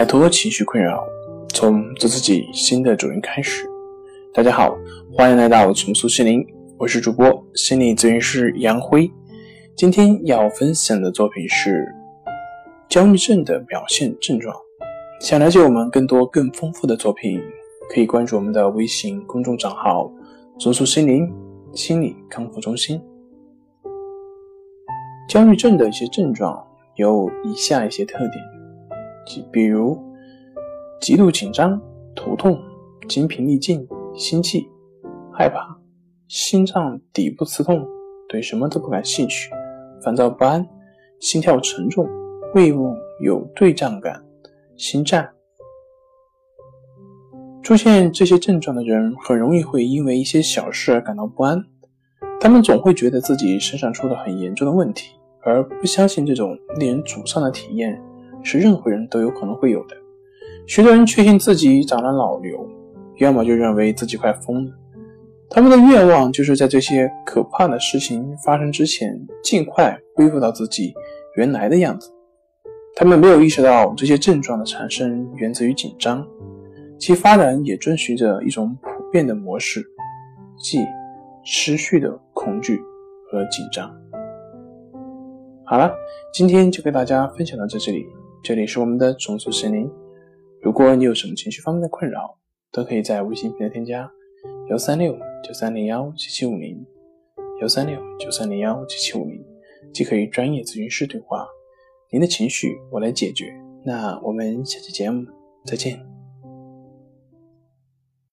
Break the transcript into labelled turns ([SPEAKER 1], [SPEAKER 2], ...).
[SPEAKER 1] 摆脱情绪困扰，从做自己新的主人开始。大家好，欢迎来到重塑心灵，我是主播心理咨询师杨辉。今天要分享的作品是焦虑症的表现症状。想了解我们更多更丰富的作品，可以关注我们的微信公众账号“重塑心灵心理康复中心”。焦虑症的一些症状有以下一些特点，比如极度紧张、头痛、精疲力尽、心悸、害怕、心脏底部刺痛、对什么都不感兴趣、烦躁不安、心跳沉重、胃部有对胀感、心颤。出现这些症状的人，很容易会因为一些小事而感到不安，他们总会觉得自己身上出了很严重的问题。而不相信这种令人沮丧的体验是任何人都有可能会有的。许多人确信自己长了脑瘤，要么就认为自己快疯了。他们的愿望就是在这些可怕的事情发生之前，尽快恢复到自己原来的样子。他们没有意识到这些症状的产生源自于紧张，其发展也遵循着一种普遍的模式，即持续的恐惧和紧张。好了，今天就给大家分享到这里。这里是我们的重塑心灵。如果你有什么情绪方面的困扰，都可以在微信平台添加幺三六九三零幺七七五零幺三六九三零幺七七五零，即可与专业咨询师对话。您的情绪我来解决。那我们下期节目再见。